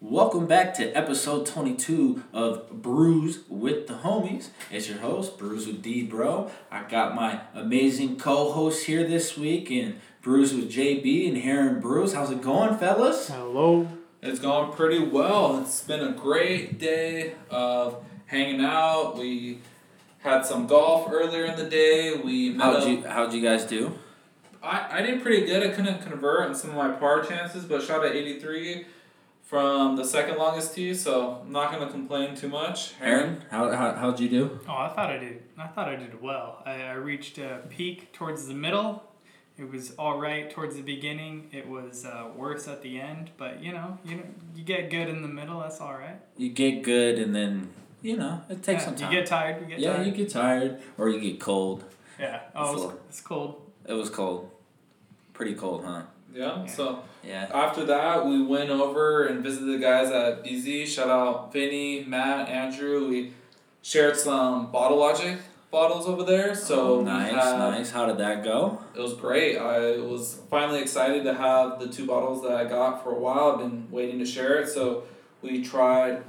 Welcome back to episode 22 of Brews with the Homies. It's your host, Brews with D Bro. I got my amazing co host here this week in Brews with JB and Heron Brews. How's it going, fellas? Hello. It's going pretty well. It's been a great day of hanging out. We had some golf earlier in the day. We met How'd up- you, how'd you guys do? I, I did pretty good. I couldn't convert on some of my par chances, but shot at 83 from the second longest tee, so I'm not going to complain too much. Heron, how, how, how'd you do? Oh, I thought I did. I thought I did well. I, I reached a peak towards the middle. It was all right towards the beginning. It was uh, worse at the end, but you know, you know, you get good in the middle. That's all right. You get good and then, you know, it takes Yeah, some time. You get tired. You get yeah, tired. you get tired or you get cold. yeah. Oh, Floor. it's, it's cold. It was cold. Pretty cold, huh? Yeah, Yeah. so Yeah. after that, we went over and visited the guys at BZ. Shout out Vinny, Matt, Andrew. We shared some Bottle Logic bottles over there. So Oh, nice, had- nice. How did that go? It was great. I was finally excited to have the two bottles that I got for a while. I've been waiting to share it. So we tried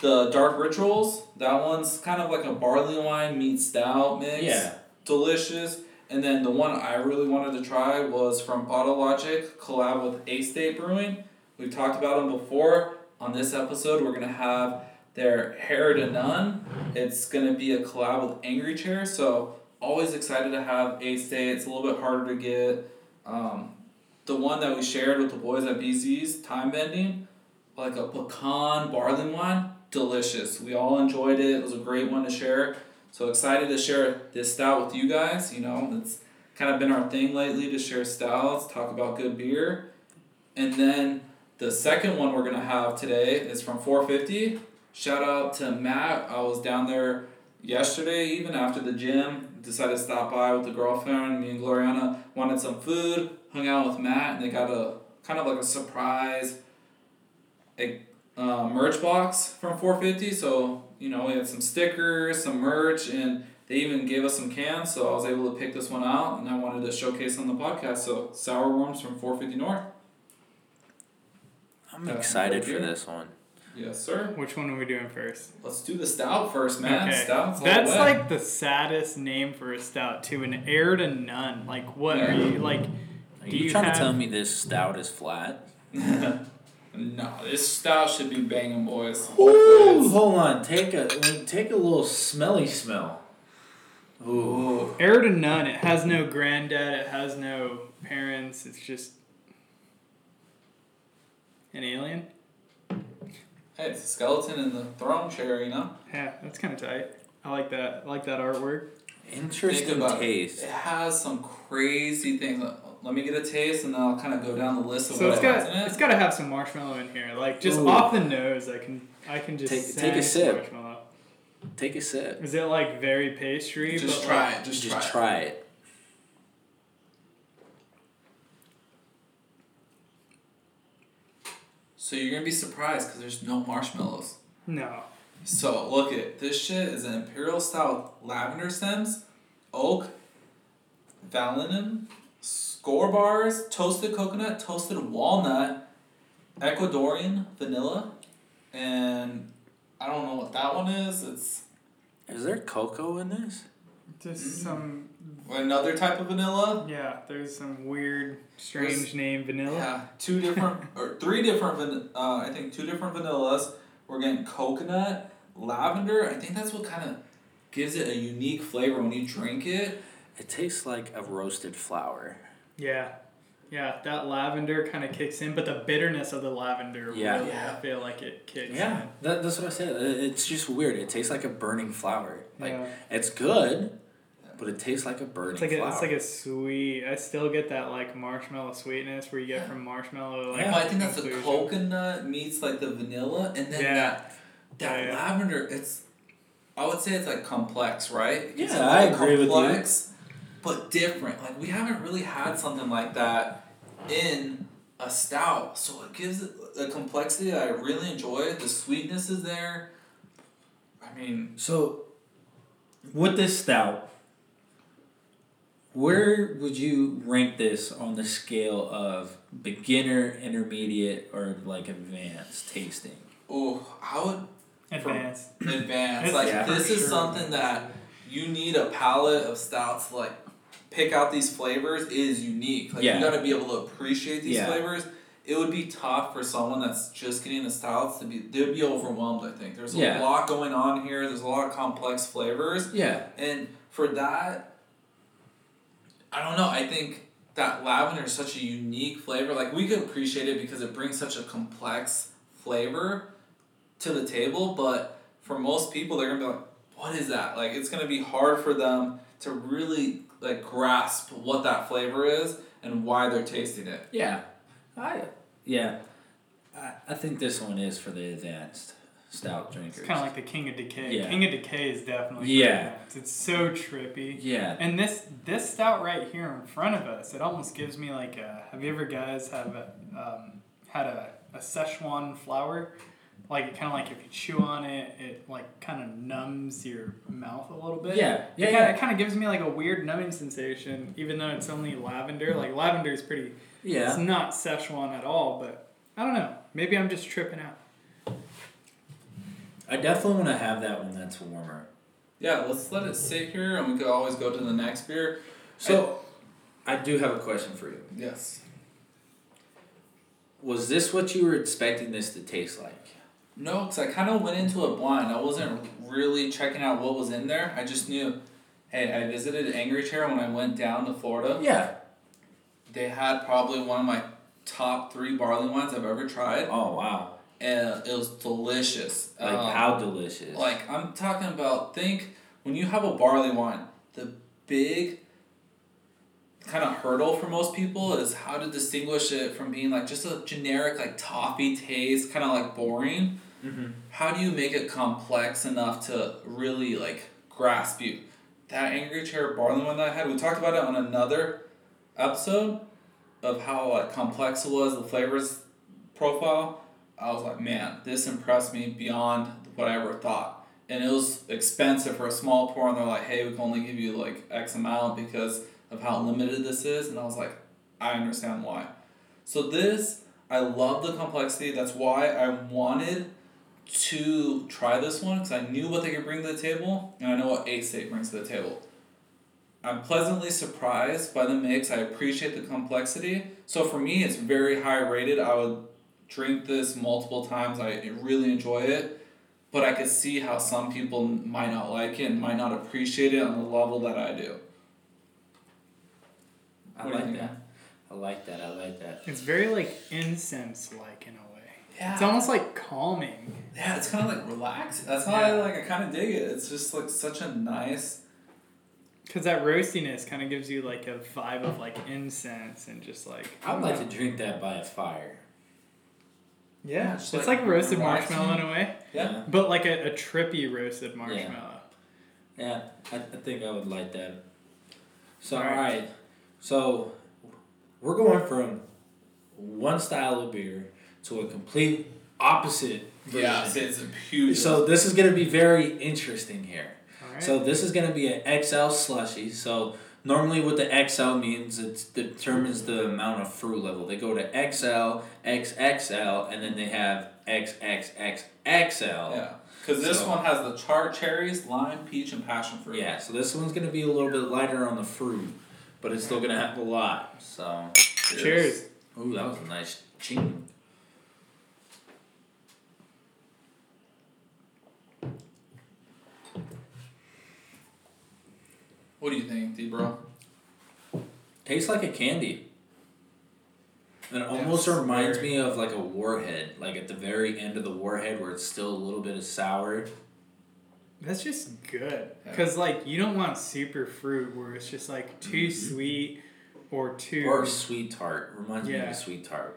the Dark Rituals. That one's kind of like a barley wine meets stout mix. Yeah. Delicious. And then the one I really wanted to try was from Bottle Logic, collab with A State Brewing. We've talked about them before. On this episode, we're gonna have their Heir to None. It's gonna be a collab with Angry Chair. So always excited to have A State. It's a little bit harder to get. Um, the one that we shared with the boys at BZ's Time Bending, like a pecan barley wine, delicious. We all enjoyed it. It was a great one to share. So excited to share this stout with you guys. You know, it's kind of been our thing lately to share stouts, talk about good beer. And then the second one we're gonna have today is from 450. Shout out to Matt. I was down there yesterday, even after the gym. Decided to stop by with the girlfriend. Me and Gloriana wanted some food. Hung out with Matt, and they got a kind of like a surprise a, uh, merch box from 450. So you know we had some stickers, some merch, and they even gave us some cans. So I was able to pick this one out, and I wanted to showcase on the podcast. So sour worms from 450 North. I'm Uh, excited for this one. Yes, sir. Which one are we doing first? Let's do the stout first, man. okay. Stout's That's wet. like the saddest name for a stout too. An heir to none. Like what are you like? Are Do you, you trying have- to tell me this stout is flat? no, this style should be banging, boys. Ooh, hold on. Take a take a little smelly smell. it's- Ooh. Ooh. Heir to none. It has no granddad. It has no parents. It's just an alien. Hey, it's a skeleton in the throne chair, you know? Yeah, that's kind of tight. I like that. I like that artwork. Interesting Think about it. taste. It has some crazy things. Let me get a taste, and then I'll kind of go down the list of So what it's has got in it. it's got to have some marshmallow in here. Like just Ooh. off the nose, I can I can just Take- take a sip. Marshmallow. Take a sip. Is it like very pastry? Just but try like, it. Just, Just, try, try, it. it. So you're gonna be surprised because there's no marshmallows. No. So look at this shit is an imperial style lavender stems, oak, vanillin, Skor bars, toasted coconut, toasted walnut, Ecuadorian vanilla, and I don't know what that one is. It's Is there cocoa in this? Just Mm. some another type of vanilla. yeah. There's some weird, strange There's- name vanilla. Yeah, two different or three different van- uh, I think two different vanillas. We're getting coconut, lavender. I think that's what kind of gives it a unique flavor when you drink it. It tastes like a roasted flour. Yeah. Yeah, that lavender kind of kicks in, but the bitterness of the lavender Yeah. really, Yeah. I feel like it kicks Yeah, in. that, that's what I said. It's just weird. It tastes like a burning flower. Like yeah. it's good, but it tastes like a burning It's like a, flour. it's like a sweet. I still get that like marshmallow sweetness where you get Yeah. from marshmallow. Like Yeah. But I think that's the coconut meets like the vanilla, and then Yeah. that that Yeah, yeah. lavender. It's I would say it's like complex, right? Yeah, I little agree with you. Complex, But different. Like we haven't really had something like that in a stout, so it gives it a complexity that I really enjoy. The sweetness is there. I mean, So, with this stout, where would you rank this on the scale of beginner, intermediate, or like advanced tasting? Oh, I would Advanced. advance. It's like yeah, this is sure. something that you need a palette of stouts to like pick out these flavors is unique. Like Yeah. you gotta be able to appreciate these Yeah. flavors. It would be tough for someone that's just getting the stouts to be they'd be overwhelmed, I think. There's a Yeah. lot going on here, there's a lot of complex flavors. Yeah. And for that I don't know, I think that lavender is such a unique flavor. Like we could appreciate it because it brings such a complex flavor to the table, but for most people they're gonna be like, What is that? Like it's gonna be hard for them to really like grasp what that flavor is and why they're tasting it. Yeah. I yeah. I, I think this one is for the advanced stout drinkers. It's kind of like the King of Decay. Yeah. King of Decay is definitely Yeah. advanced. It's so trippy. yeah. And this this stout right here in front of us, it almost gives me like a. Have you ever guys have a, um, had a, a Szechuan flower? Like kind of like if you chew on it, it like kind of numbs your mouth a little bit. Yeah. Yeah. it Kinda, it kind of gives me like a weird numbing sensation, even though it's only lavender. Like lavender is pretty. Yeah. It's Yeah. not Szechuan at all, but I don't know. Maybe I'm just tripping out. I definitely want to have that when that's warmer. Yeah, let's let it sit here and we could always go to the next beer. So, I do have a question for you. Yes. Was this what you were expecting this to taste like? No, because I kind of went into it blind. I wasn't really checking out what was in there. I just knew, hey, I visited Angry Chair when I went down to Florida. Yeah. They had probably one of my top three barley wines I've ever tried, Oh wow. and it was delicious. Like Um, how delicious. Like I'm talking about. Think when you have a barley wine, the big kind of hurdle for most people is how to distinguish it from being like just a generic like toffee taste, kind of like boring. Mhm. How do you make it complex enough to really like grasp you? That Angry Chair barley wine that I had, we talked about it on another episode of how like complex it was, the flavors profile. I was like, man, this impressed me beyond what I ever thought. And it was expensive for a small pour, and they're like, hey, we can only give you like X amount because of how limited this is. And I was like, I understand why. So, this, I love the complexity. That's why I wanted to try this one because I knew what they could bring to the table, and I know what A State brings to the table. I'm pleasantly surprised by the mix. I appreciate the complexity. So for me, it's very high rated. I would drink this multiple times. I really enjoy it. But I could see how some people might not like it and might not appreciate it on the level that I do. I What like that. I like that. I like that. It's very like incense like in a way. Yeah. It's almost like calming. Yeah, it's kind of like relaxed. That's how I like. I kind of dig it. It's just like such a nice. Because that roastiness kind of gives you like a vibe of like incense and just like. I'd like to drink that by a fire. Yeah, just it's like like, roasted relaxing. marshmallow in a way, Yeah. but like a, a trippy roasted marshmallow. Yeah, I, I think I would like that. So, Alright. alright. So, we're going from one style of beer to a complete opposite version. Yeah, it's, it's a huge. So, this is going to be very interesting here. All right. So, this is going to be an XL slushy. So, normally what the XL means, it determines the amount of fruit level. They go to XL, XXL, and then they have XXXXL. yeah. Because this So- one has the char cherries, lime, peach, and passion fruit. Yeah, so this one's gonna be a little bit lighter on the fruit, but it's still gonna have a lot. So, Cheers. ooh, that was a nice ching. What do you think, D bro? Tastes like a candy. It almost Yes, reminds very. me of like a warhead, like at the very end of the warhead where it's still a little bit of sour. That's just good. Yeah. Because like you don't want super fruit where it's just like too mm-hmm. sweet or too Or a sweet tart. Reminds me of Yeah. a sweet tart.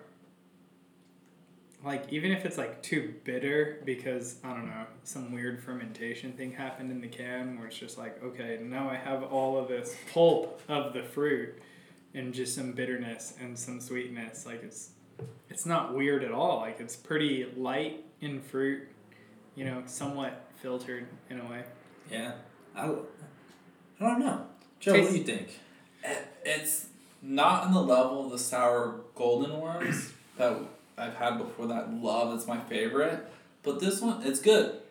Like even if it's like too bitter because I don't know some weird fermentation thing happened in the can where it's just like okay now I have all of this pulp of the fruit and just some bitterness and some sweetness like it's it's not weird at all like it's pretty light in fruit you know somewhat filtered in a way Yeah. I, I don't know. Joe, what do you think? It's not on the level of the sour golden worms that I've had before that love. It's my favorite. But this one, it's good.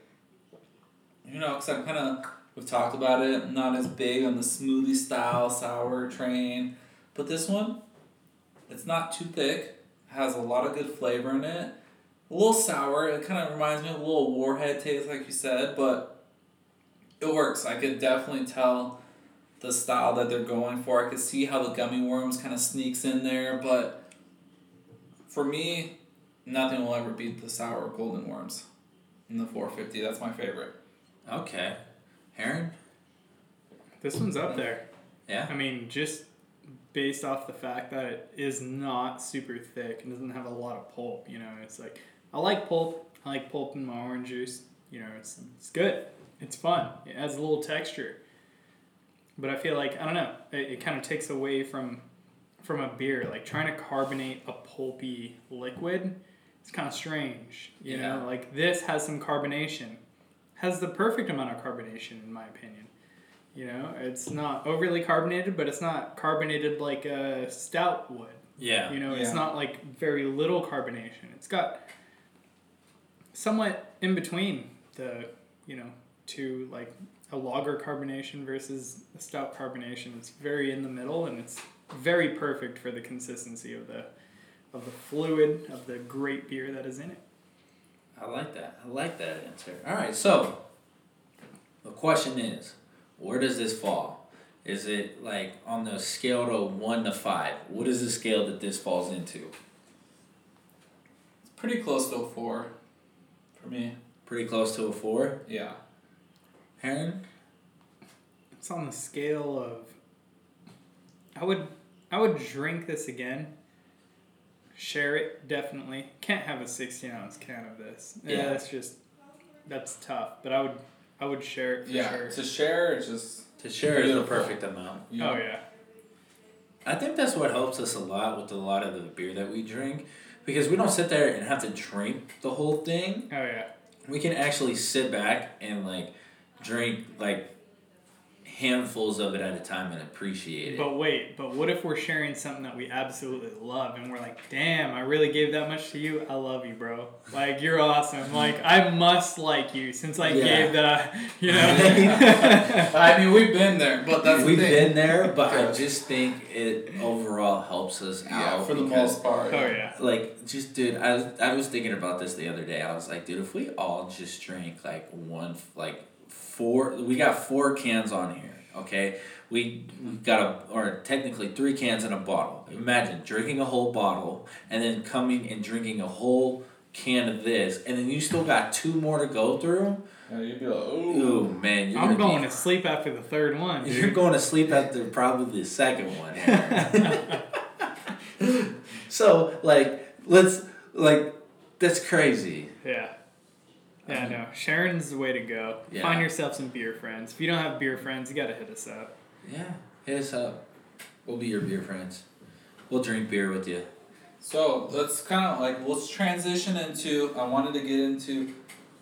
You know, because I'm kind of, we've talked about it, not as big on the smoothie style sour train. But this one, it's not too thick, has a lot of good flavor in it. A little sour, it kind of reminds me of a little warhead taste, like you said, but it works. I could definitely tell the style that they're going for. I could see how the gummy worms kind of sneaks in there, but for me, nothing will ever beat the sour golden worms in the 450. That's my favorite. Okay. Heron? This one's up there. Yeah. I mean, just based off the fact that it is not super thick and doesn't have a lot of pulp. You know, it's like I like pulp. I like pulp in my orange juice. You know, it's it's good. It's fun. It adds a little texture. But I feel like I don't know. It, it kind of takes away from from a beer. Like trying to carbonate a pulpy liquid. It's kind of strange. You Yeah. know, like this has some carbonation. Has the perfect amount of carbonation in my opinion. You know, it's not overly carbonated, but it's not carbonated like a stout would. Yeah. You know, it's not like very little carbonation. It's got somewhat in between the, you know, two like a lager carbonation versus a stout carbonation. It's very in the middle and it's very perfect for the consistency of the of the fluid of the great beer that is in it. I like that. I like that answer. All right, so the question is, where does this fall? Is it like on the scale to one to five? What is the scale that this falls into? It's pretty close to a 4 for me. Pretty close to a four. Yeah. Heron? It's on the scale of I would I would drink this again. Share it definitely. Can't have a sixteen ounce can of this. Yeah, Yeah. that's just that's tough. But I would I would share it for yeah. sure. To share, it's just. To share is the perfect amount. You know, Oh yeah. I think that's what helps us a lot with a lot of the beer that we drink. Because we don't sit there and have to drink the whole thing. Oh yeah. We can actually sit back and like drink like handfuls of it at a time and appreciate it. But wait, but what if we're sharing something that we absolutely love and we're like, damn, I really gave that much to you. I love you, bro. Like you're awesome. Like I must like you since I Yeah. gave that. You know. I mean, we've been there, but that's We've the thing. been there, but I just think it overall helps us Yeah, out for the because, most part. oh yeah. Like, just dude, I was I was thinking about this the other day. I was like, dude, if we all just drink like one, like four, we got four cans on here. Okay, we we got a or technically three cans in a bottle. Imagine drinking a whole bottle and then coming and drinking a whole can of this, and then you still got two more to go through. Yeah, you'd be like, ooh. Ooh man, you're I'm gonna be to sleep after the third one. You're going to sleep after probably the second one. so like let's like that's crazy. Yeah. Yeah, um, no. Sharon's the way to go. Yeah. Find yourself some beer friends. If you don't have beer friends, you gotta hit us up. Yeah, hit us up. We'll be your beer friends. We'll drink beer with you. So let's kind of like let's transition into. I wanted to get into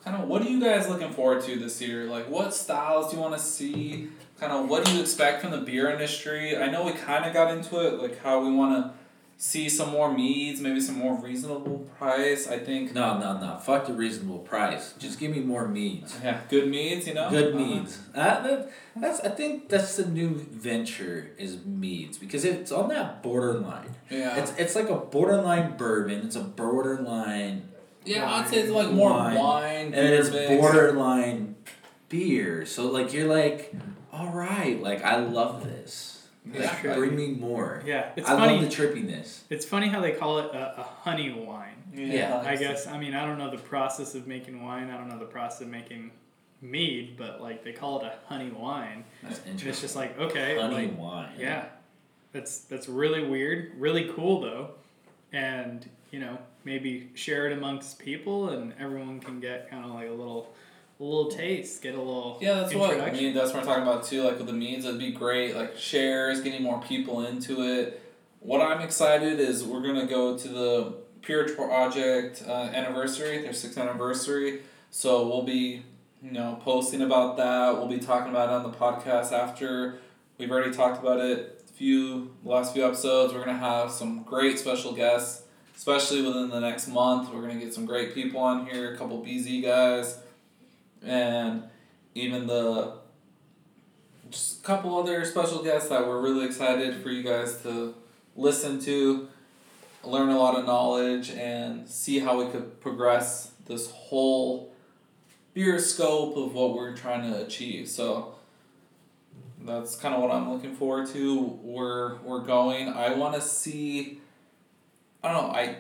kind of what are you guys looking forward to this year? Like what styles do you want to see? Kind of what do you expect from the beer industry? I know we kind of got into it, like how we want to see some more meads, maybe some more reasonable price. I think. No, no, no. Fuck the reasonable price. Just give me more meads. Yeah, good meads, you know. Good Uh-huh. meads. Uh, that, that's I think that's the new venture is meads because it's on that borderline. Yeah. It's it's like a borderline bourbon. It's a borderline yeah, I'd say it's like more Wine. wine, and it's borderline beer. So like you're like, all right, like I love this. Yeah. Like, bring me more. Yeah. It's I funny love the trippiness. it's funny how they call it a, a honey wine. Yeah, I guess I mean I don't know the process of making wine, I don't know the process of making mead, but like they call it a honey wine. That's And interesting. it's just like, okay, honey like wine. Yeah. That's that's really weird, really cool though. And, you know, maybe share it amongst people and everyone can get kind of like a little a little taste, get a little Yeah, that's what I mean. That's what I'm talking about too. Like with the means, it'd be great. Like shares, getting more people into it. What I'm excited is we're gonna go to the Pure Project uh, anniversary, their sixth anniversary. So we'll be, you know, posting about that. We'll be talking about it on the podcast after. We've already talked about it a few last few episodes. We're gonna have some great special guests, especially within the next month. We're gonna get some great people on here, a couple BZ guys, and even the just a couple other special guests that we're really excited for you guys to listen to, learn a lot of knowledge, and see how we could progress this whole bigger scope of what we're trying to achieve. So that's kind of what I'm looking forward to. We're we're going. I want to see. I don't know. I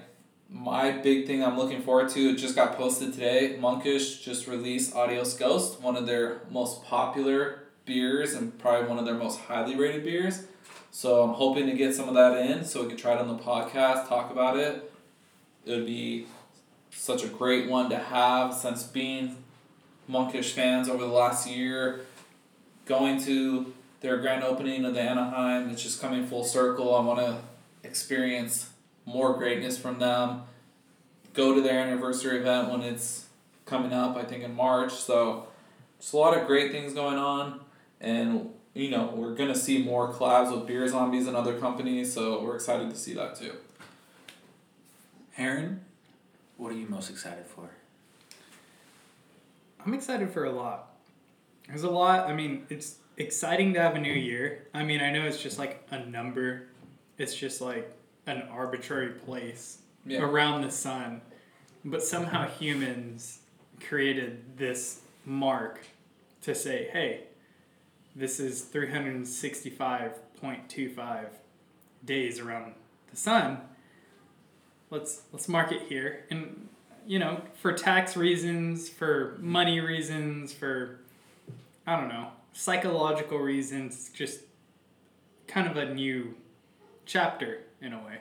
my big thing I'm looking forward to. It just got posted today. Monkish just released Adios Ghost, one of their most popular beers and probably one of their most highly rated beers. So I'm hoping to get some of that in so we could try it on the podcast, talk about it. It would be such a great one to have since being monkish fans over the last year, going to their grand opening of the Anaheim. It's just coming full circle. I want to experience more greatness from them. Go to their anniversary event when it's coming up, I think in March. So, just a lot of great things going on. And, you know, we're going to see more collabs with Beer Zombies and other companies. So, we're excited to see that too. Heron, what are you most excited for? I'm excited for a lot. There's a lot. I mean, it's exciting to have a new year. I mean, I know it's just like a number. It's just like an arbitrary place Yeah. around the sun. But somehow humans created this mark to say, hey, this is 365.25 days around the sun. Let's let's mark it here. And you know, for tax reasons, for money reasons, for I don't know, psychological reasons, just kind of a new chapter in a way.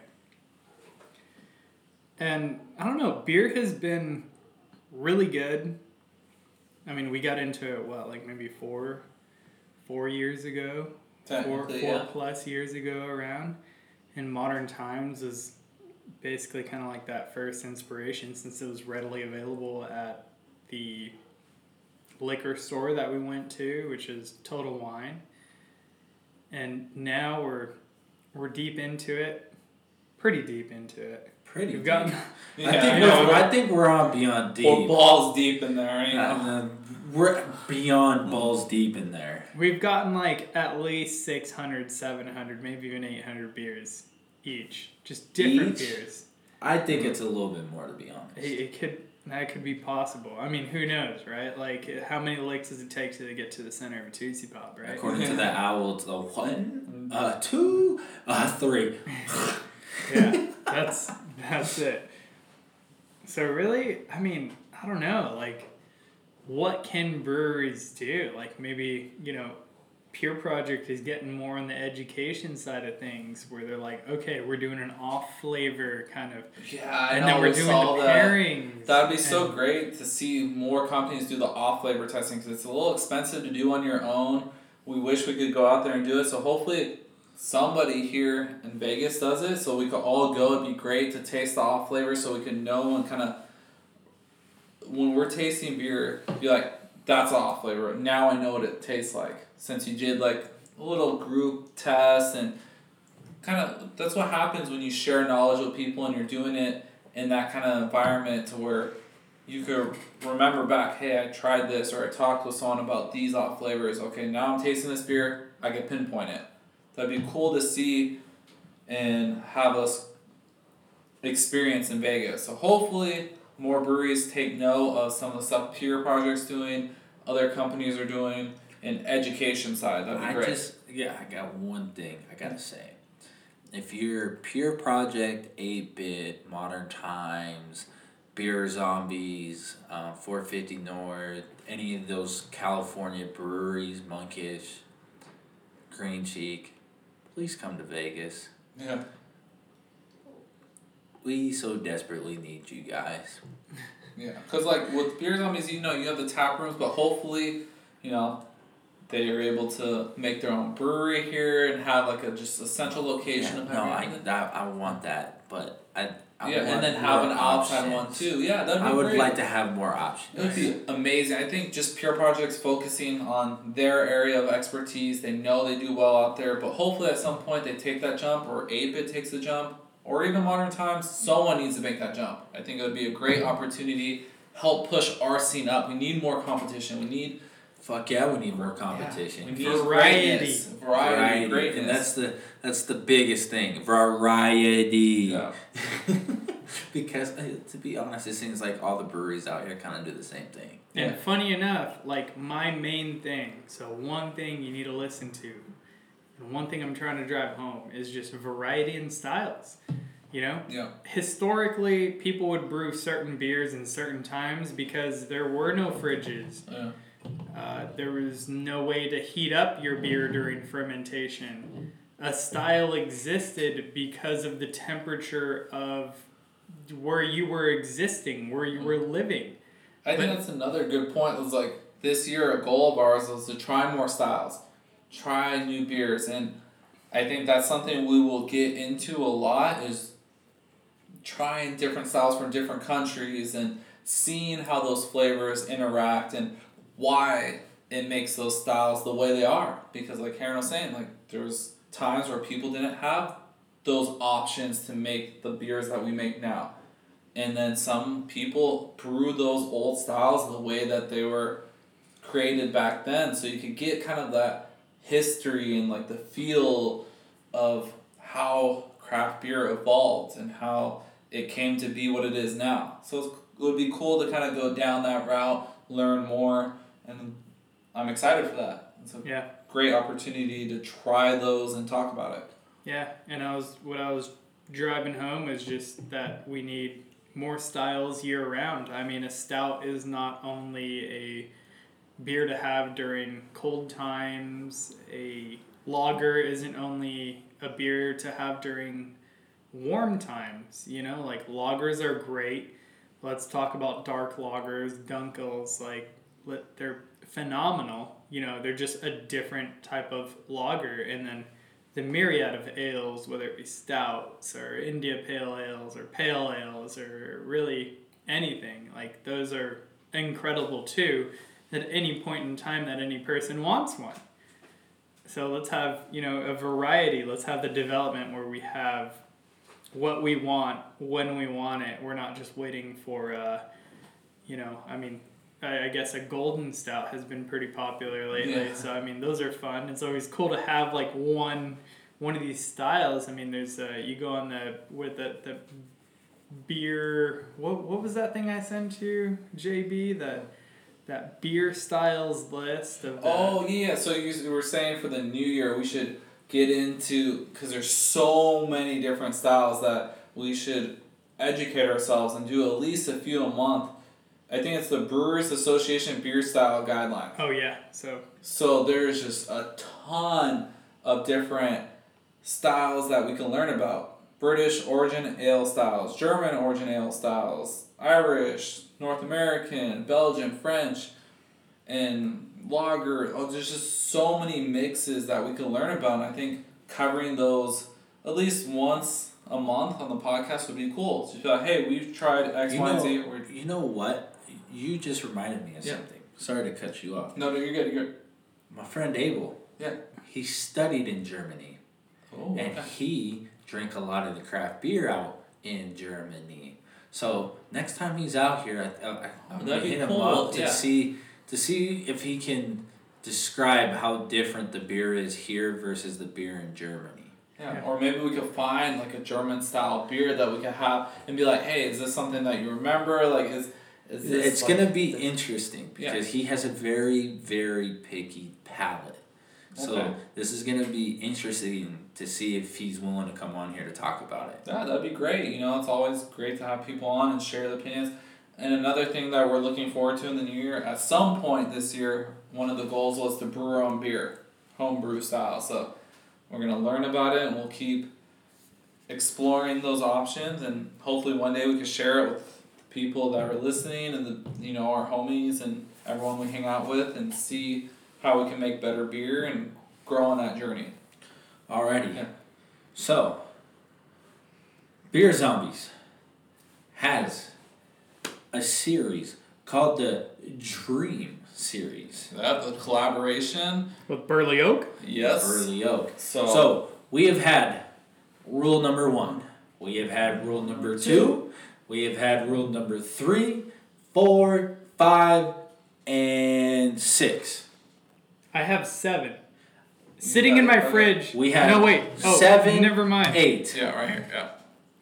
And I don't know, beer has been really good. I mean, we got into it what, like maybe four, four years ago, four, four yeah. plus years ago around. In modern times is basically kind of like that first inspiration since it was readily available at the liquor store that we went to, which is Total Wine. And now we're we're deep into it, pretty deep into it. Pretty. We've gotten Yeah, I think I we're, know. I think we're on beyond deep. We're balls deep in there, you know. Uh, we're beyond balls deep in there. we've gotten like at least 600, 700, maybe even 800 beers each. Just different Each? beers. I think it's a little bit more to be honest. It, it could that could be possible. I mean, who knows, right? Like, how many licks does it take to get to the center of a Tootsie Pop, right? According to the owl, it's a one, uh, two, uh, three. yeah, that's that's it. So really, I mean, I don't know, like, what can breweries do? Like, maybe you know, Pure Project is getting more on the education side of things, where they're like, okay, we're doing an off flavor kind of, Yeah, and then we're doing the that. pairings. That'd be so great to see more companies do the off flavor testing because it's a little expensive to do on your own. We wish we could go out there and do it. So hopefully somebody here in Vegas does it so we could all go. It'd be great to taste the off flavor so we can know and kind of when we're tasting beer, be like, that's off flavor. Now I know what it tastes like. Since you did like a little group test and kind of that's what happens when you share knowledge with people and you're doing it in that kind of environment to where you could remember back, hey, I tried this or I talked with someone about these off flavors. Okay, now I'm tasting this beer, I can pinpoint it. That'd be cool to see and have us experience in Vegas. So hopefully more breweries take note of some of the stuff Pure Project's doing, other companies are doing, in education side. That'd be I great. just yeah, I got one thing I gotta say. If you're Pure Project, Eight Bit, Modern Times, Beer Zombies, uh, Four Fifty North, any of those California breweries, Monkish, Green Cheek, please come to Vegas. yeah. We so desperately need you guys. Yeah, because like with beer zombies, you know, you have the tap rooms, but hopefully, you know, they are able to make their own brewery here and have like a just a central location Yeah, of no, I that I want that, but I I yeah, and then have an outside one too. Yeah, that'd be I would great. like to have more options. It would be amazing. I think just Pure Projects focusing on their area of expertise. They know they do well out there, but hopefully at some point they take that jump, or 8-Bit takes the jump, or even Modern Times. Someone needs to make that jump. I think it would be a great opportunity. Help push our scene up. We need more competition. We need Fuck yeah, we need more competition. we need Variety. greatness. Variety, greatness. and that's the that's the biggest thing. Variety. yeah. because uh, to be honest, it seems like all the breweries out here kind of do the same thing. And Yeah. funny enough, like my main thing, so one thing you need to listen to, and one thing I'm trying to drive home is just variety in styles. You know, Yeah. historically, people would brew certain beers in certain times because there were no fridges. Yeah. Uh, there was no way to heat up your beer during fermentation. A style existed because of the temperature of where you were existing, where you were living. I think But- that's another good point. Was like this year a goal of ours was to try more styles, try new beers, and I think that's something we will get into a lot. Is trying different styles from different countries and seeing how those flavors interact and why it makes those styles the way they are. Because like Karen was saying, like there was times where people didn't have those options to make the beers that we make now. And then some people brew those old styles the way that they were created back then. So you could get kind of that history and like the feel of how craft beer evolved and how it came to be what it is now. So it would be cool to kind of go down that route, learn more, and I'm excited for that. It's a Yeah. great opportunity to try those and talk about it. Yeah, and I was what I was driving home is just that we need more styles year round. I mean, a stout is not only a beer to have during cold times. A lager isn't only a beer to have during warm times. You know, like lagers are great. Let's talk about dark lagers, dunkels. Like, they're phenomenal. You know, they're just a different type of lager, and then the myriad of ales, whether it be stouts or India pale ales or pale ales or really anything, like those are incredible too. At any point in time that any person wants one. So let's have you know a variety. Let's have the development where we have what we want when we want it. We're not just waiting for, uh, you know, I mean, I, I guess a golden stout has been pretty popular lately. Yeah. So I mean, those are fun. It's always cool to have like one one of these styles. I mean, there's uh, you go on the with the the beer. What what was that thing I sent you, JB? That that beer styles list of the, Oh yeah, so you were saying for the new year we should get into because there's so many different styles that we should educate ourselves and do at least a few a month. I think it's the Brewers Association Beer Style Guideline. Oh yeah, so So there's just a ton of different styles that we can learn about. British origin ale styles, German origin ale styles, Irish, North American, Belgian, French, and lager. Oh, there's just so many mixes that we can learn about. And I think covering those at least once a month on the podcast would be cool. So you feel like, hey, we've tried X, You know, Z. We're- you know what? You just reminded me of Yeah. something. Sorry to cut you off. No, no, you're good. You're good. My friend Abel. Yeah. He studied in Germany, Oh, and okay. he drank a lot of the craft beer out in Germany. So next time he's out here, I, I, I'm Oh, gonna that'd hit him cool, up to yeah. see to see if he can describe how different the beer is here versus the beer in Germany. Yeah, Yeah. or maybe we could find like a German style beer that we could have and be like, hey, is this something that you remember? Like, is is? It's like, gonna be this- interesting Yeah. because he has a very very picky palate. So Okay. this is gonna be interesting to see if he's willing to come on here to talk about it. Yeah, that'd be great. You know, it's always great to have people on and share their opinions. And another thing that we're looking forward to in the new year, at some point this year, one of the goals was to brew our own beer, home brew style. So we're gonna learn about it and we'll keep exploring those options and hopefully one day we can share it with people that are listening and the you know our homies and everyone we hang out with and see how we can make better beer and grow on that journey. Alrighty. Yeah. So, beer zombies. has a series called the Dream series. That the collaboration. With Burley Oak? Yes. Burley Oak. So, So we have had rule number one. We have had rule number two. We have had rule number three, four, five, and six. I have seven. Sitting in my Okay. fridge. We have No, wait. Oh, seven, Never mind. Eight. yeah, right here. Yeah.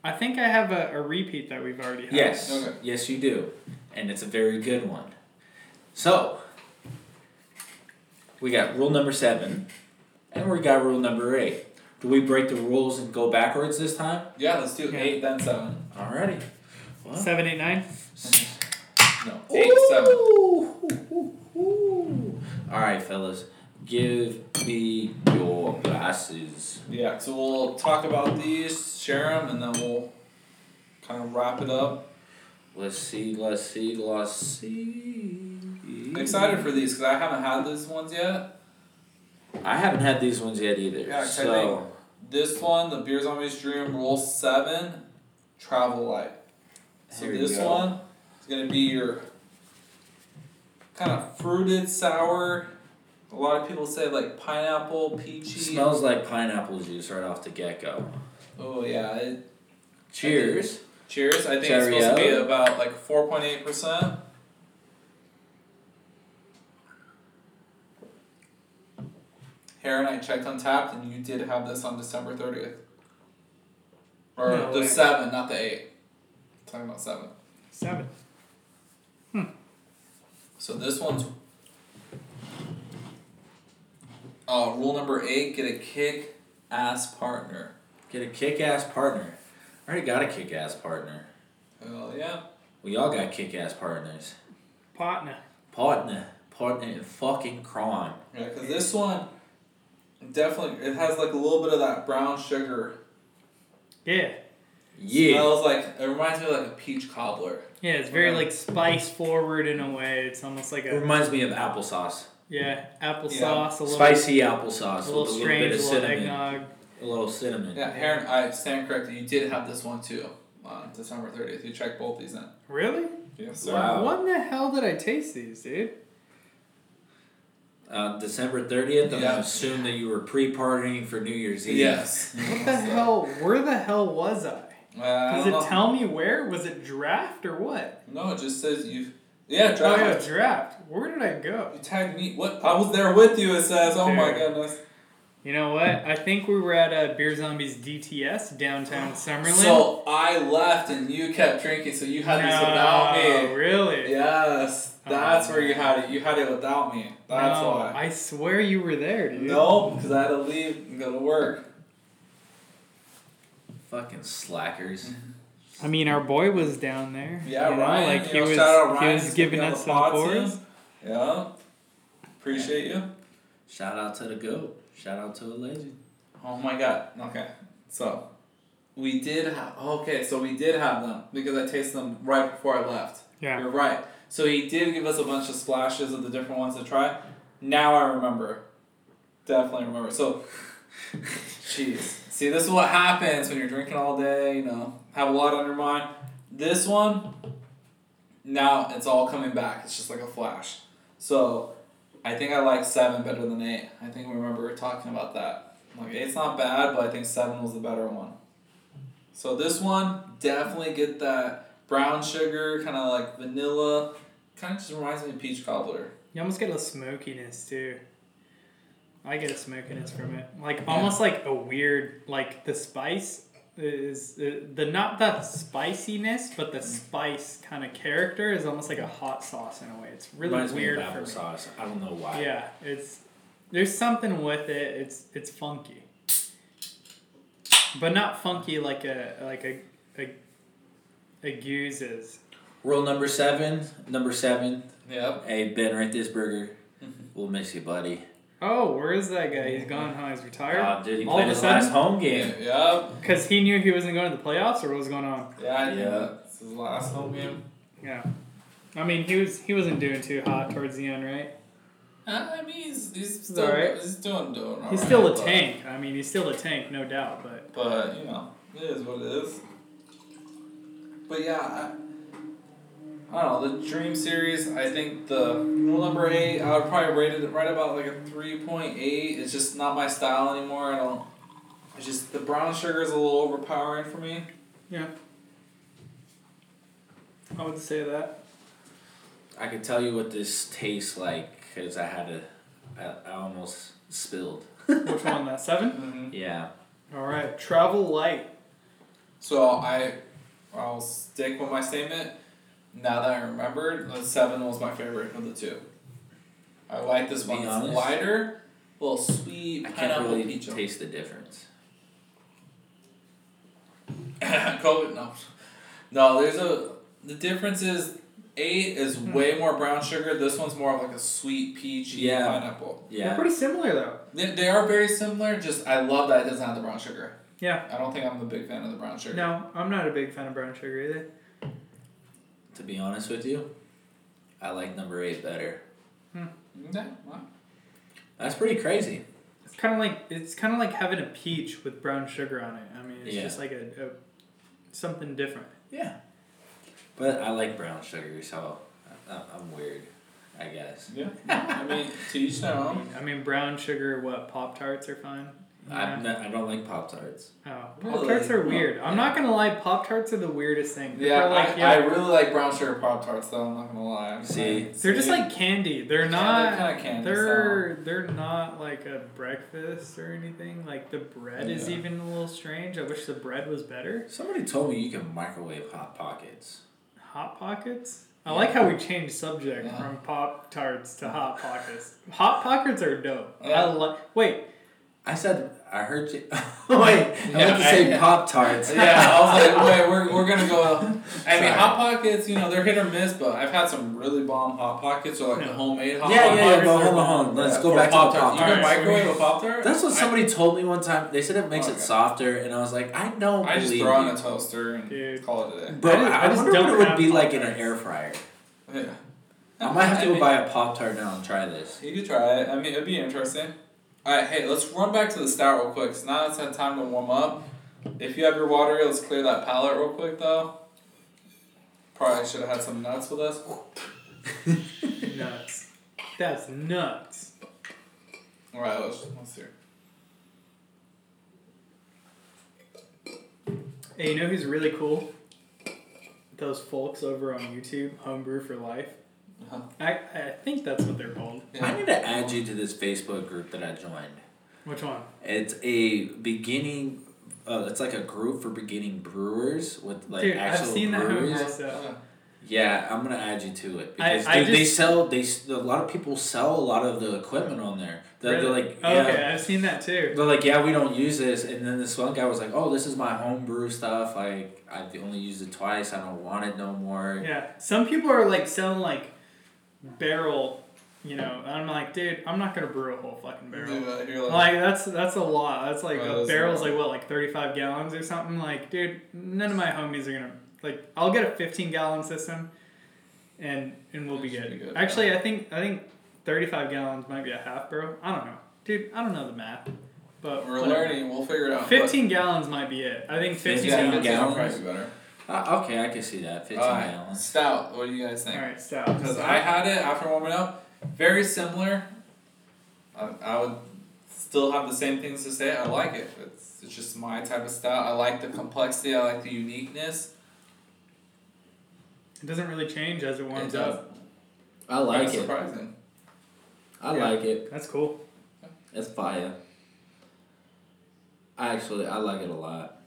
I think I have a, a repeat that we've already had. Yes. Okay. Yes, you do. And it's a very good one. So, we got rule number seven, and we got rule number eight. Do we break the rules and go backwards this time? Yeah. Let's do Yeah. eight then seven. Alrighty. Well, Seven, eight, nine? No. Eight seven. Ooh. Alright, fellas. Give me your glasses. Yeah. So we'll talk about these, share them, and then we'll kind of wrap it up. Let's see, let's see, let's see. I'm excited for these because I haven't had these ones yet. I haven't had these ones yet either. Yeah, 'cause I so, This one, the Beer Zombies Dream Rule Seven, Travel Light. So Here this one is gonna be your kind of fruited sour. A lot of people say like pineapple, peachy. smells like pineapple juice right off the get go. Oh yeah. It, Cheers. cheers. I think it's supposed to be about like four point eight percent. Harry and I checked on Tapped, and you did have this on December thirtieth. Or No the way. seven, not the eight. Talking about seven. Seven. Hmm. So this one's. Uh, rule number eight: get a kick ass partner. Get a kick ass partner. I already got a kick ass partner. Hell yeah! We all got kick ass partners. Partner. Partner. Partner in fucking crime. Yeah, because this one definitely it has like a little bit of that brown sugar. Yeah. Yeah. Smells like it reminds me of like a peach cobbler. Yeah, it's very like spice forward in a way. It's almost like a. It reminds me of applesauce. yeah applesauce, Yeah. a little Spicy a applesauce little with a little strange, bit of a little cinnamon. eggnog. A little cinnamon. Yeah, Heron, I stand corrected. You did have this one too on December thirtieth. You checked both these in. Really? Yes, Wow. When the hell did I taste these, dude? Uh, December 30th, I'm Yeah. going to assume that you were pre partying for New Year's Eve. Yes. What the hell? Where the hell was I? Uh, Does it know. tell me where? Was it draft or what? No, it just says you. Yeah, draft. Oh yeah, draft. Where did I go? You tagged me. What? I was there with you. It says. Oh my goodness. You know what? I think we were at uh, Beer Zombies DTS downtown Summerlin. So I left and you kept drinking, so you had this without No, me. Really? Yes, that's Oh, where you had it. You had it without me. That's no, why. I swear you were there, dude. No, because I had to leave and go to work. Fucking slackers. I mean, our boy was down there. Yeah, you know, Ryan. Like you he know, was, shout out he Ryan. was giving gonna be on us the some pod pours. soon. Yeah. Appreciate you. Shout out to the GOAT. Shout out to a legend. Oh my god. Okay. So, we did have. Okay, so we did have them because I tasted them right before I left. Yeah. You're right. So he did give us a bunch of splashes of the different ones to try. Now I remember. Definitely remember. So, jeez. See, this is what happens when you're drinking all day. You know, have a lot on your mind. This one. Now it's all coming back. It's just like a flash. So, I think I like seven better than eight. I think we remember talking about that. Like eight's not bad, but I think seven was the better one. So this one definitely get that brown sugar, kind of like vanilla. Kind of just reminds me of peach cobbler. You almost get a smokiness too. I get a smokiness from it, like Yeah. almost like a weird, like the spice is uh, the not the spiciness, but the spice kind of character is almost like a hot sauce in a way. It's really Reminds weird me of for me. applesauce. I don't know why. Yeah, it's there's something with it. It's it's funky, but not funky like a like a a, a gueuze is. Rule number seven. Number seven. Yep. Hey, Ben, Roethlisberger. We'll miss you, buddy. Oh, where is that guy? He's gone. Huh? He's retired. Uh, did he All play of a his sudden? last home game? Yep. Because he knew he wasn't going to the playoffs, or what was going on? Yeah. Yeah. That's his last home game. Yeah, I mean he was he wasn't doing too hot towards the end, right? Uh, I mean, he's, he's He's still alright. he's doing doing. He's alright, still a but- tank. I mean he's still a tank, no doubt. But But you know, it is what it is. but yeah, I, I don't know the Dream Series. I think the rule number eight, I would probably rate it right about like a three point eight. It's just not my style anymore. I don't. It's just the brown sugar is a little overpowering for me. Yeah. I would say that. I could tell you what this tastes like because I had to. I, I almost spilled. Which one? That seven. Mm-hmm. Yeah. All right. Travel light. So I, I'll stick with my statement. Now that I remembered, the seven was my favorite of the two. I like this Be one. It's honest. lighter, a little sweet, I can't really peach. taste the difference. COVID, no. No, there's a. The difference is eight is Hmm. way more brown sugar. This one's more of like a sweet peachy Yeah. pineapple. They're Yeah. pretty similar though. They, they are very similar. Just I love that it doesn't have the brown sugar. Yeah. I don't think I'm a big fan of the brown sugar. No, I'm not a big fan of brown sugar either. To be honest with you, I like number eight better. Hmm. Yeah, well, That's pretty crazy. It's kind of like it's kind of like having a peach with brown sugar on it. I mean, it's Yeah. just like a, a something different. Yeah. But I like brown sugar, so I, I'm weird, I guess. yeah. I mean, to each their own. I mean, brown sugar. What Pop Tarts are fine. I'm Yeah. not, I don't like Pop Tarts. Oh, Really? Pop Tarts are No. weird. I'm not gonna lie. Pop Tarts are the weirdest thing. Yeah, like, I, I really like brown sugar pop tarts though. I'm not gonna lie. See? They're just like candy. They're Yeah, not. they're kinda candy They're they're not like a breakfast or anything. Like the bread is even a little strange. I wish the bread was better. Somebody told me you can microwave Hot Pockets. Hot pockets. I Yeah. like how we changed subject Yeah. from Pop Tarts to Hot Pockets. Hot Pockets are dope. I Yeah. like. Wait, I said, I heard you. Wait, I Yeah, meant to say Pop Tarts. yeah, I was like, wait, we're, we're gonna go. I mean, Sorry. hot pockets, you know, they're hit or miss, but I've had some really bomb hot pockets or like the homemade hot Yeah, yeah, yeah, pockets. but they're hold on, hold. Let's Yeah, go for back to the Pop-Tarts. You can microwave a pop tart. That's what I- somebody told me one time. They said it makes Okay. it softer, and I was like, I don't I just believe throw it you. in a toaster and Dude. call it a day. Bro, I I, just- I just wonder what don't it would be like in an air fryer. Yeah. I might have to go buy a Pop Tart now and try this. You could try it. I mean, it'd be interesting. Alright, hey, let's run back to the stout real quick. So now it's had time to warm up. If you have your water, let's clear that palate real quick though. Probably should have had some nuts with us. nuts. That's nuts. Alright, let's let's hear. Hey, you know who's really cool? Those folks over on YouTube, Homebrew for Life. Uh-huh. I I think that's what they're called. I need to add you to this Facebook group that I joined. Which one? It's a beginning. Uh, it's like a group for beginning brewers with like Dude, I've actual seen that. Yeah, I'm gonna add you to it I- because I dude, they just- sell they a lot of people sell a lot of the equipment on there. They're, they're like yeah, okay, I've seen that too. they're like yeah we don't use this and then this one guy was like oh this is my homebrew stuff like I've only used it twice I don't want it no more. Yeah, some people are like selling like barrel, you know. and I'm like, dude, I'm not gonna brew a whole fucking barrel. Yeah, you're like, Like that's that's a lot. That's like Right, a that's barrel's like what, like thirty five gallons or something. Like, dude, none of my homies are gonna like. I'll get a fifteen gallon system, and and we'll be That should good. be good. Actually, I think I think thirty five gallons might be a half barrel. I don't know, dude. I don't know the math, but we're whatever. learning. We'll figure it out. Fifteen gallons might be it. I think But, fifteen yeah, gallons. 15 will gallons. probably be better. Uh, okay, I can see that. Fifteen Alright, gallons. Stout. What do you guys think? All right, stout. Because I had it after warming up. Very similar. I, I would still have the same things to say. I like it. It's, it's just my type of stout. I like the complexity. I like the uniqueness. It doesn't really change as it warms It up. I like Kinda it. surprising. I Yeah. like it. That's cool. It's fire. I actually I like it a lot.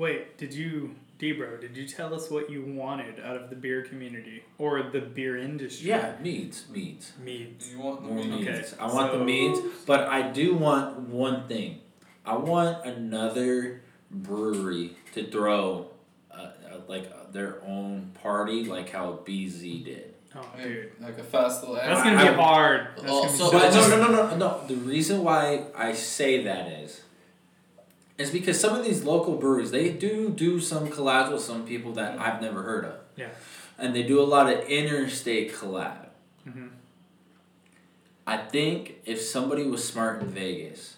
Wait, did you, Debro? Did you tell us what you wanted out of the beer community or the beer industry? Yeah, meads, meads. meads. You want the More meat? meads. Okay, I want the so- meads, but I do want one thing. I want another brewery to throw, uh, uh, like uh, their own party, like how BZ did. Oh, dude, Like a festival. that's gonna be I- hard. That's Oh, gonna be so- so no, no, no, no, no. The reason why I say that is, is because some of these local breweries they do do some collabs with some people that I've never heard of. Yeah. And they do a lot of interstate collab. Mhm. I think if somebody was smart in Vegas,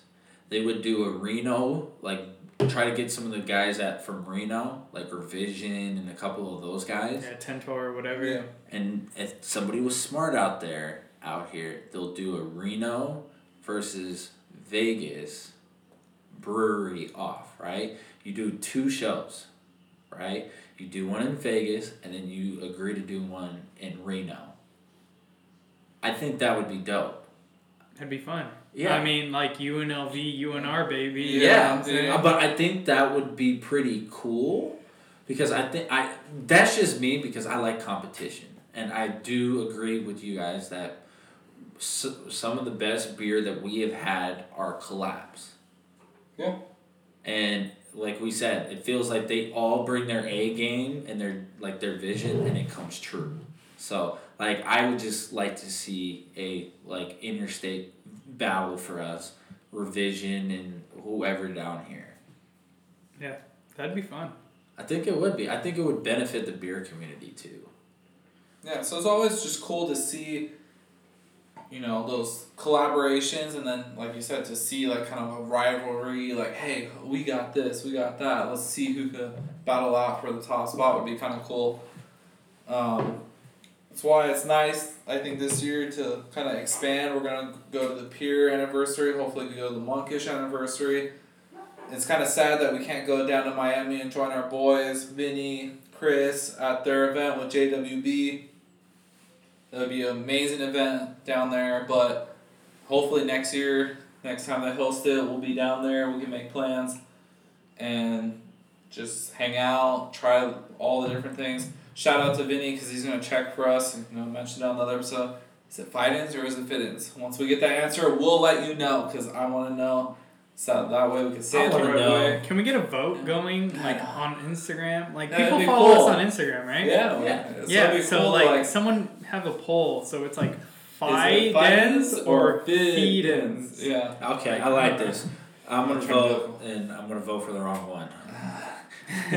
they would do a Reno like try to get some of the guys at from Reno, like Revision and a couple of those guys. Yeah, Tento or whatever. Yeah. And if somebody was smart out there, out here, they'll do a Reno versus Vegas brewery off, right? You do two shows, right? You do one in Vegas and then you agree to do one in Reno. I think that would be dope. That'd be fun. Yeah. I mean, like UNLV, UNR, baby. Yeah, uh, but I think that would be pretty cool because I think I that's just me because I like competition and I do agree with you guys that s some of the best beer that we have had are collabs. Yeah. And like we said, it feels like they all bring their A game and their like their vision and it comes true. So like I would just like to see a like interstate battle for us, revision and whoever down here. Yeah, that'd be fun. I think it would be. I think it would benefit the beer community too. Yeah, so it's always just cool to see, you know, those collaborations, and then like you said, to see like kind of a rivalry. Like, hey, we got this, we got that. Let's see who could battle out for the top spot. Would be kind of cool. Um, that's why it's nice. I think this year to kind of expand. We're gonna go to the Pier anniversary. Hopefully, we go to the Monkish anniversary. It's kind of sad that we can't go down to Miami and join our boys, Vinny, Chris, at their event with JWB. That would be an amazing event down there, but hopefully next year, next time they host it, we'll be down there. We can make plans and just hang out, try all the different things. Shout out to Vinny because he's gonna check for us and you know mention it on the other episode. Is it fight-ins or is it fit-ins? Once we get that answer, we'll let you know because I want to know. So that way we can say it the right know. way. Can we get a vote going, like on Instagram? Like That'd people follow cool. us on Instagram, right? Yeah, Yeah. So Yeah. it'd be So cool to, like, someone have a poll. So it's like Is it fight-ins or feed feed-ins? Yeah. Okay, I like this. I'm gonna vote, and I'm gonna vote for the wrong one.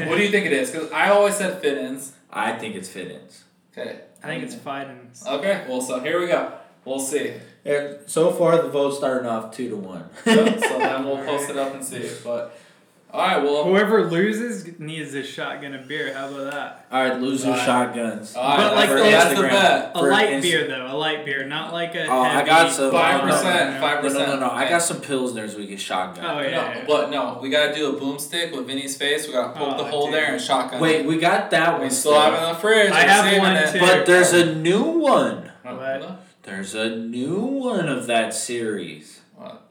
what do you think it is? Because I always said fit-ins. I think it's fit-ins. Okay. I think it's fight ins. Okay. Well, so here we go. We'll see. Yeah, so far, the vote's starting off two to one. So, so then we'll post it up and see. But all right. Well. Whoever loses needs a shotgun of beer. How about that? All right, loser Alright. shotguns. All right. But like oh, that's, the- the bet. A For light inst- beer though, a light beer, not like a. Oh, I got some- Five no, no, percent. no. Five No, percent. no, no, no. I got some pilsners we can shotgun. Oh yeah. No, yeah. but no, we gotta do a boomstick with Vinny's face. We gotta poke Oh, the hole dude. there and shotgun. Wait, we got that we one. still have it in the fridge. I We're have one it. too. But there's a new one. What? There's a new one of that series. What?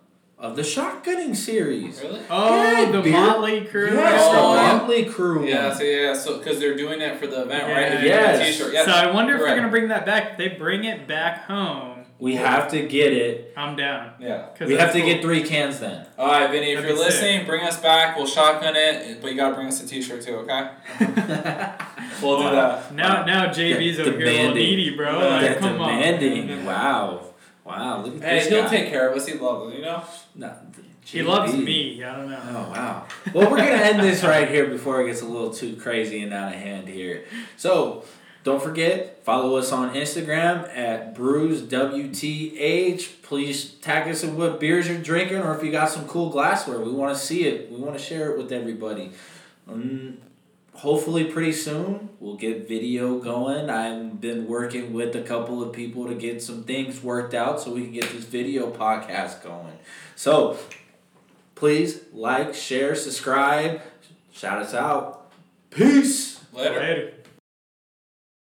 Of the shotgunning series. Really? Oh, Yeah, the beer. Motley Crew. Yes, Oh, the yeah. Motley Crew. Yeah. one. So yeah. So because they're doing it for the event, Yeah, right? They're yes. doing a T-shirt. Yeah. So I wonder if Right. they're gonna bring that back. If they bring it back home, We have to get it. I'm down. yeah. 'Cause We have to cool. get three cans then. All right, Vinny. If That'd you're be sick. listening, bring us back. We'll shotgun it, but you gotta bring us a T-shirt too. Okay? We'll do oh, that. Now, now JB's over here a little demanding. needy, bro. Yeah, Like, That come on. demanding. Wow. Wow. Look at Hey, this he'll guy. take care of us. He loves us. You know. No, He loves me. I don't know. Oh wow. Well, we're gonna end this right here before it gets a little too crazy and out of hand here. So, don't forget follow us on Instagram at BrewsWTH. Please tag us in what beers you're drinking, or if you got some cool glassware. We want to see it. We want to share it with everybody. Um, hopefully, pretty soon we'll get video going. I've been working with a couple of people to get some things worked out so we can get this video podcast going. So, please like, share, subscribe. Shout us out. Peace. Later. Later.